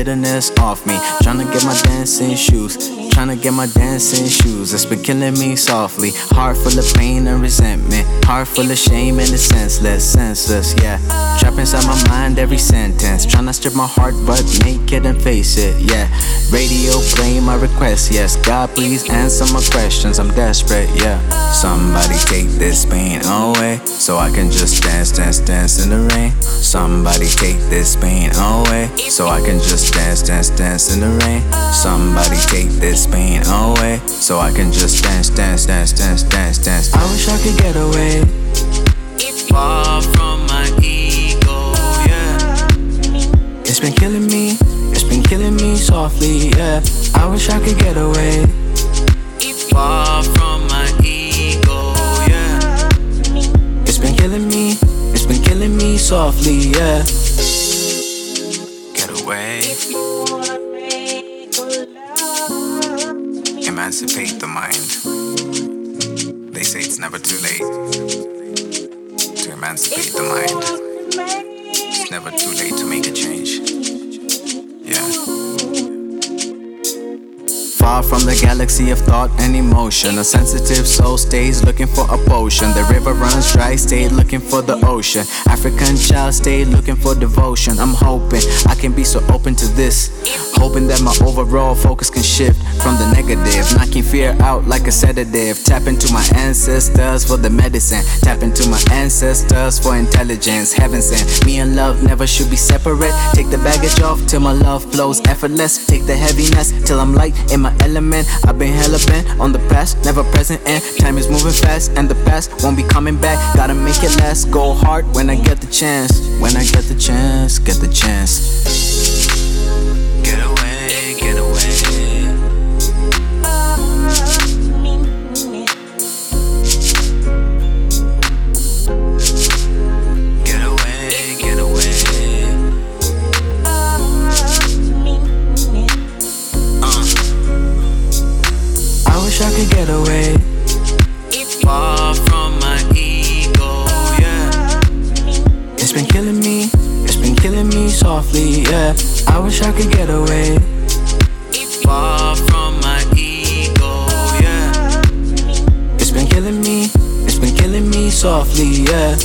bitterness off me, tryna get my dancing shoes. Tryna get my dancing shoes, it's been killing me softly. Heart full of pain and resentment, heart full of shame and it's senseless, senseless, yeah. Inside my mind every sentence, tryna strip my heart but make it and face it, yeah. Radio play my request, yes. God please answer my questions, I'm desperate, yeah. Somebody take this pain away, so I can just dance, dance, dance in the rain. Somebody take this pain away, so I can just dance, dance, dance in the rain. Somebody take this pain away, so I can just dance, dance, dance, dance, dance, dance. I wish I could get away. Far It's been killing me, it's been killing me softly, yeah. I wish I could get away. Far from my ego, yeah. It's been killing me, it's been killing me softly, yeah. Get away. Emancipate the mind. They say it's never too late to emancipate the mind. It's never too late from the galaxy of thought and emotion. A sensitive soul stays looking for a potion. The river runs dry, stayed looking for the ocean. African child stayed looking for devotion. I'm hoping I can be so open to this. Hoping that my overall focus can shift from the negative, knocking fear out like a sedative. Tap into my ancestors for the medicine. Tap into my ancestors for intelligence. Heaven sent. Me and love never should be separate. Take the baggage off till my love flows effortless. Take the heaviness till I'm light in my element. I've been hella bent on the past, never present, and time is moving fast, and the past won't be coming back. Gotta make it last. Go hard when I get the chance. When I get the chance, get the chance. Could get away. Far from my ego, yeah. It's been killing me, it's been killing me softly, yeah. I wish I could get away. Far from my ego, yeah. It's been killing me, it's been killing me softly, yeah.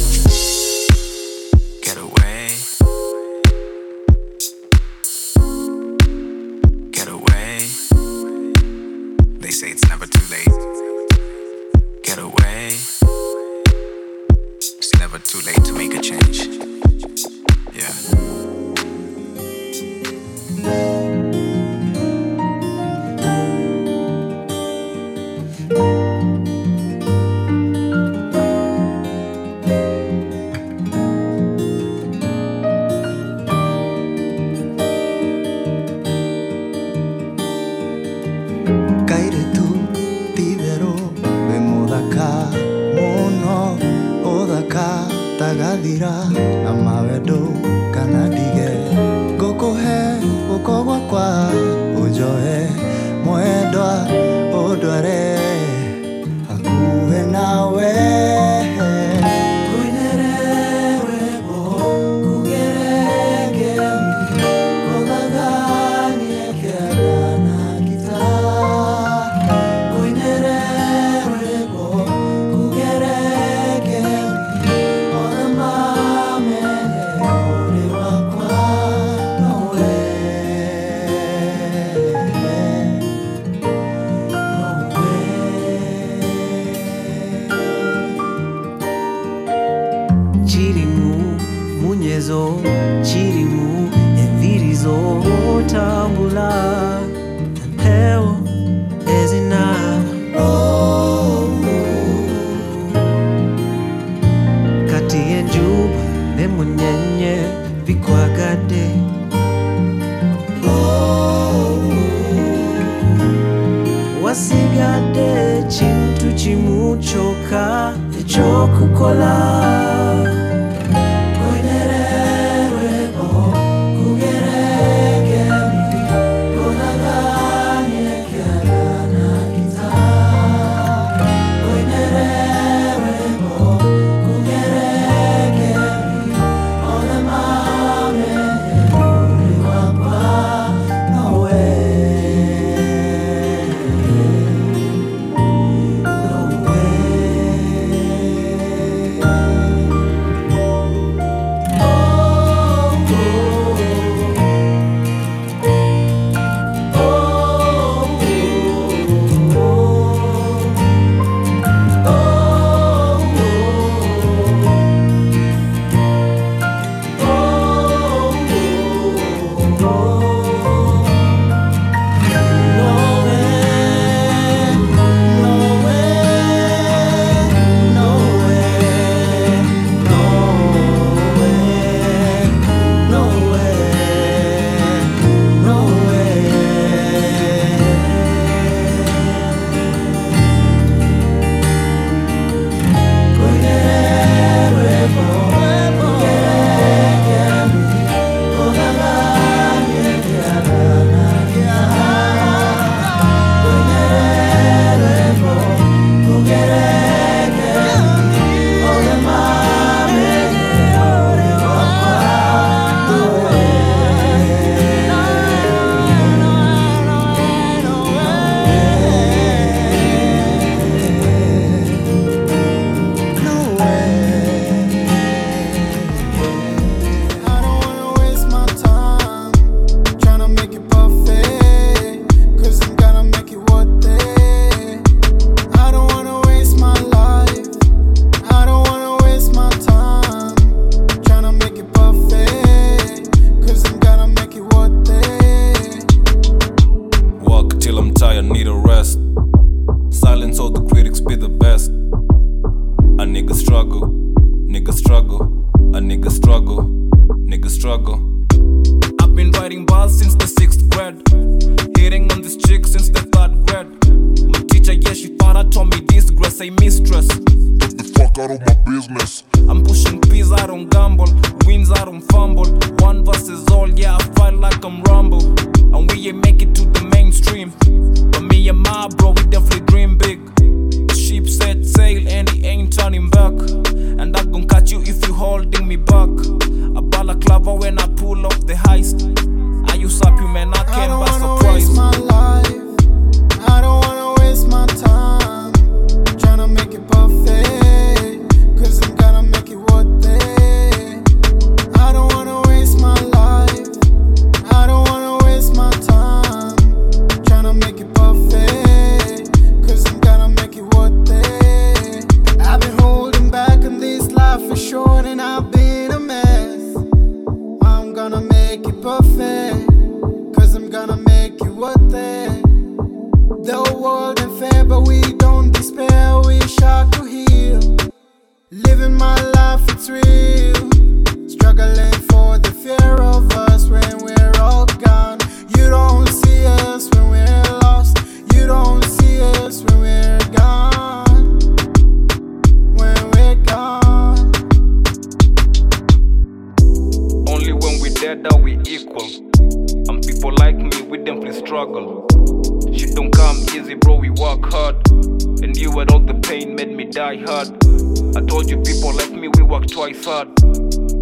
We work.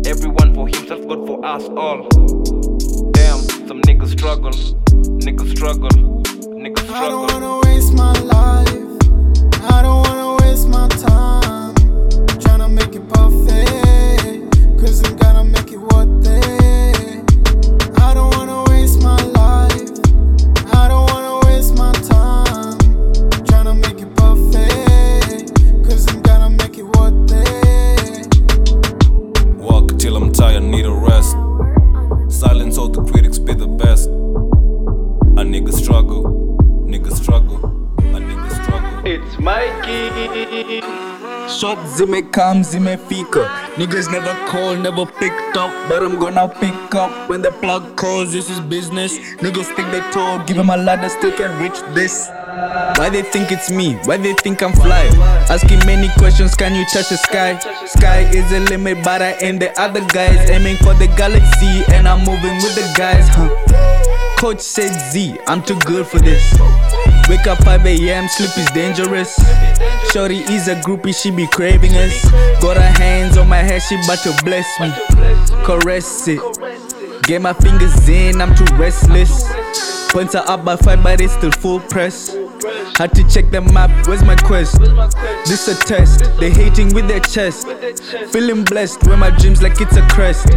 Everyone for himself, God for us all. Damn, some niggas struggle, niggas struggle, niggas struggle. I don't wanna waste my life. I don't wanna waste my time. Shot zimekam zimefika Niggas never call, never picked up But I'm gonna pick up when the plug calls This is business Niggas think they tall Give 'em a ladder, still can reach this Why they think it's me? Why they think I'm fly? Asking many questions, can you touch the sky? Sky is the limit, but I ain't the other guys Aiming for the galaxy and I'm moving with the guys, huh? Coach said Z, I'm too good for this Wake up 5 a.m., sleep is dangerous. Shorty is a groupie, she be craving us. Got her hands on my head, she bout to bless me. Caress it. Get my fingers in, I'm too restless. Points are up by 5, but it's still full press. Had to check the map, where's my quest? This a test, they hating with their chest. Feeling blessed when my dreams like it's a crest.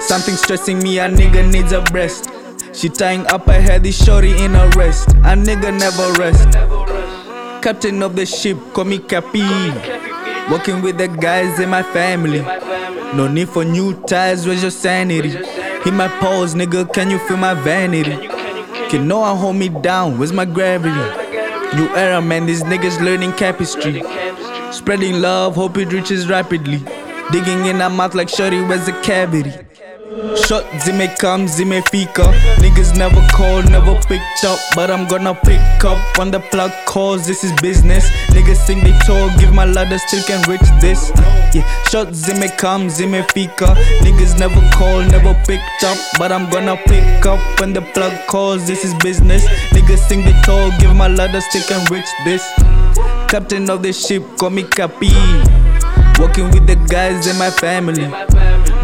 Something stressing me, a nigga needs a breast. She tying up her head, this shorty in a rest. A nigga never rest. Captain of the ship, call me Capi. Walking with the guys in my family. No need for new ties, where's your sanity? Hit my pose, nigga, can you feel my vanity? Can no one hold me down, where's my gravity? New era, man, these niggas learning chemistry. Spreading love, hope it reaches rapidly. Digging in her mouth like shorty, where's the cavity? Shot zimekam zimefika Niggas never call, never picked up But I'm gonna pick up when the plug calls. This is business. Niggas think they tall, give my ladder still can reach this. Yeah, shot zimekam zimefika Niggas never call, never picked up But I'm gonna pick up when the plug calls. This is business. Niggas think they tall, give my ladder still can reach this. Captain of the ship, call me Capi Walking with the guys in my family.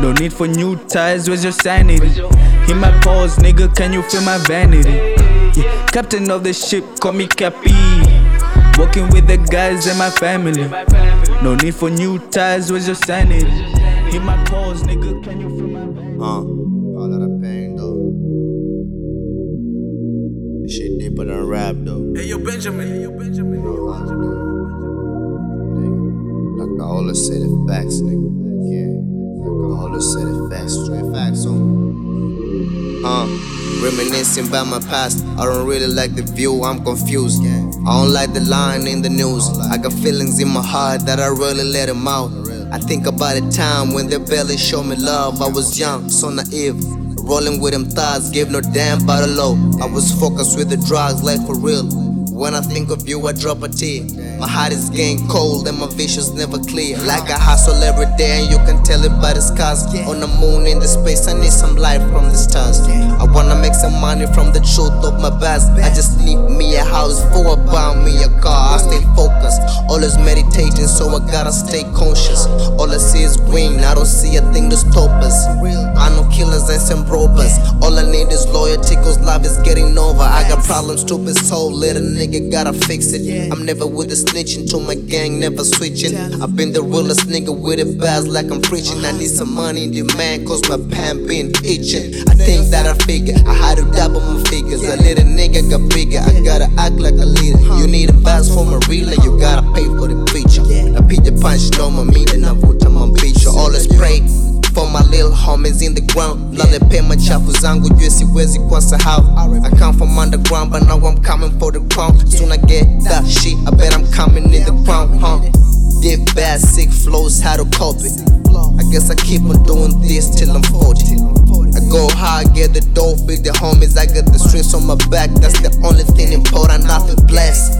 No need for new ties, where's your sanity? Hit my pause, nigga, can you feel my vanity? Yeah. Captain of the ship, call me Cappy. Walking with the guys and my family. No need for new ties, where's your sanity? Hit my pause, nigga, can you feel my vanity? Uh, all of the pain though. This shit deeper than rap though. Hey yo, Benjamin. Hey yo, Benjamin. Like I always say the facts, nigga. Yeah. Like I always say the facts, straight facts on. Uh, reminiscing about my past. I don't really like the view, I'm confused. I don't like the line in the news. I got feelings in my heart that I really let them out. I think about a time when they barely showed me love. I was young, so naive. Rolling with them thoughts, gave no damn about the low. I was focused with the drugs, like for real. When I think of you, I drop a tear. My heart is getting cold and my vision's never clear. Like I hustle every day, and you can tell it by the scars. On the moon, in the space, I need some light from the stars. I wanna make some money from the truth of my past. I just need me a house for a buy me a car. I stay focused, always meditating, so I gotta stay conscious. All I see is green, I don't see a thing to stop us. I know killers and some robbers. All I need is loyalty, cause life is getting over. I got problems, stupid soul, little nigga gotta fix it. I'm never with a snitching, to my gang, never switching. I've been the realest nigga with it bars like I'm preaching. I need some money in demand, cause my pan been itching. I think that I figure, I had to double my figures. A little nigga got bigger, I gotta act like a leader. You need a vast for my relay, you gotta pay for the feature. Napiga punch, no more meeting, I put navuta mampicha. Always pray for my little homies in the ground. Lalepe machafu zangu jue siwezi kwa sahau I come from underground but now I'm coming for the crown. Soon I get that shit, I bet I'm coming in the crown, huh? Did bad, sick flows, how to copy I guess I keep on doing this till I'm 40 I go high, get the dough, feed the homies I got the strings on my back, that's the only thing important I feel blessed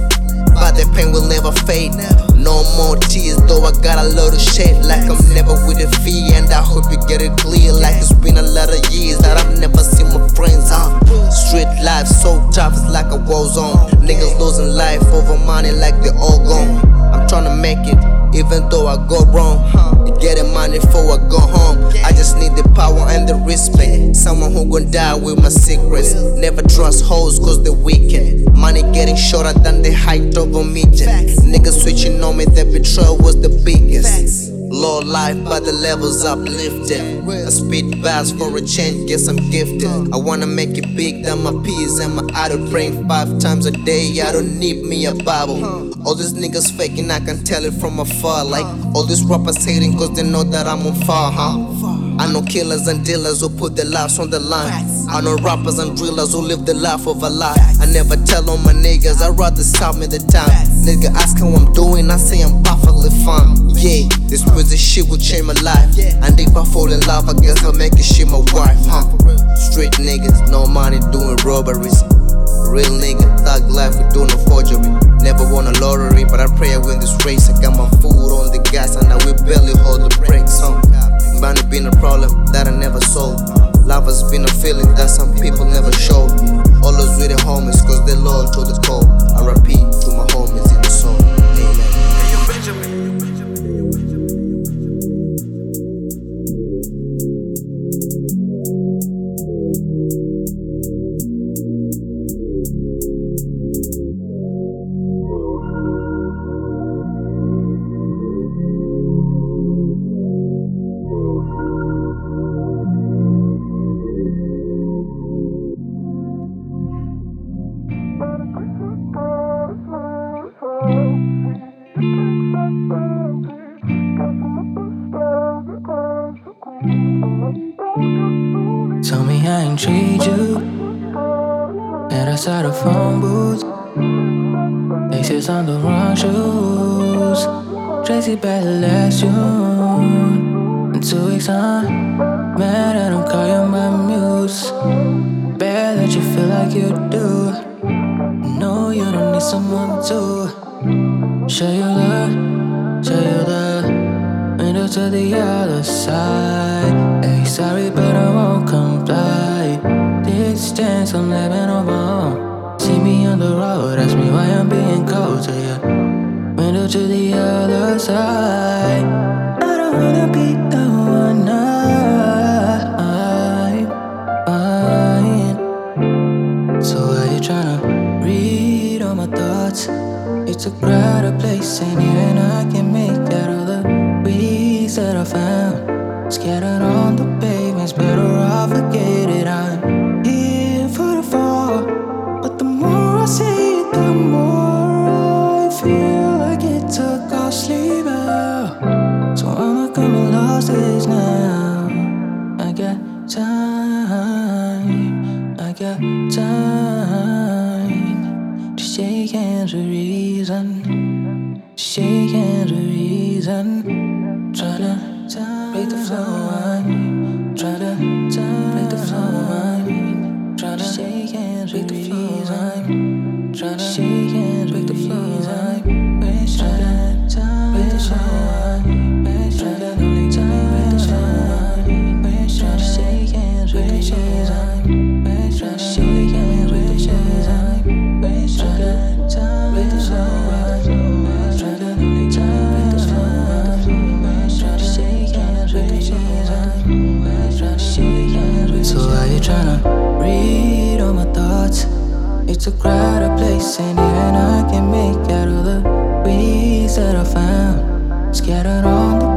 but the pain will never fade. No more tears, though I got a lot of shade. Like I'm never with a fee, and I hope you get it clear. Like it's been a lot of years that I've never seen my friends on. Street life so tough, it's like a war zone. Niggas losing life over money like they all gone. I'm tryna make it, even though I go wrong. Getting money before I go home. I just need the power and the respect. Someone who gon' die with my secrets. Never trust hoes cause they weaken. Money getting shorter than the height of a midget. Niggas switching on me, that betrayal was the biggest. Low life, but the levels uplifted. I spit fast for a change, guess I'm gifted. I wanna make it big, than my peas and my idol praying five times a day. I don't need me a Bible. All these niggas faking, I can tell it from afar. Like all these rappers hating, cause they know that I'm on fire, huh? I know killers and dealers who put their lives on the line. I know rappers and drillers who live the life of a lie. I never tell on my niggas, I'd rather stop me the time. Nigga ask how I'm doing, I say I'm perfectly fine. Yeah, this music shit will change my life. And if I fall in love, I guess I'll make it shit my wife, huh? Street niggas, no money doing robberies. Real nigga, thug life, we do no forgery. Never won a lottery, but I pray I win this race. I got my foot on the gas, and now we barely hold the brakes, huh? Money been a problem that I never solved. Love has been a feeling that some people never show. Always with the homies, cause they loyal to the core. I repeat to my homies to the other side. Hey, sorry, but I won't comply. Distance, I'm living on my own. See me on the road, ask me why I'm being cold to you. Window to the other side. I don't wanna be the one I'm. So why you tryna read all my thoughts? It's a crowded place, and even I I found. Scattered on the pavements, better off forget it. I'm here for the fall, but the more I see it, the more I feel like it took a costly vow. So I'm not gonna lost this now. I got time, I got time to shake hands with reason, shake hands with reason. Tryna break the floor. try to shake it. Break the floor. try to shake it. a place, and even I can make out all the weeds that I found. Scattered on the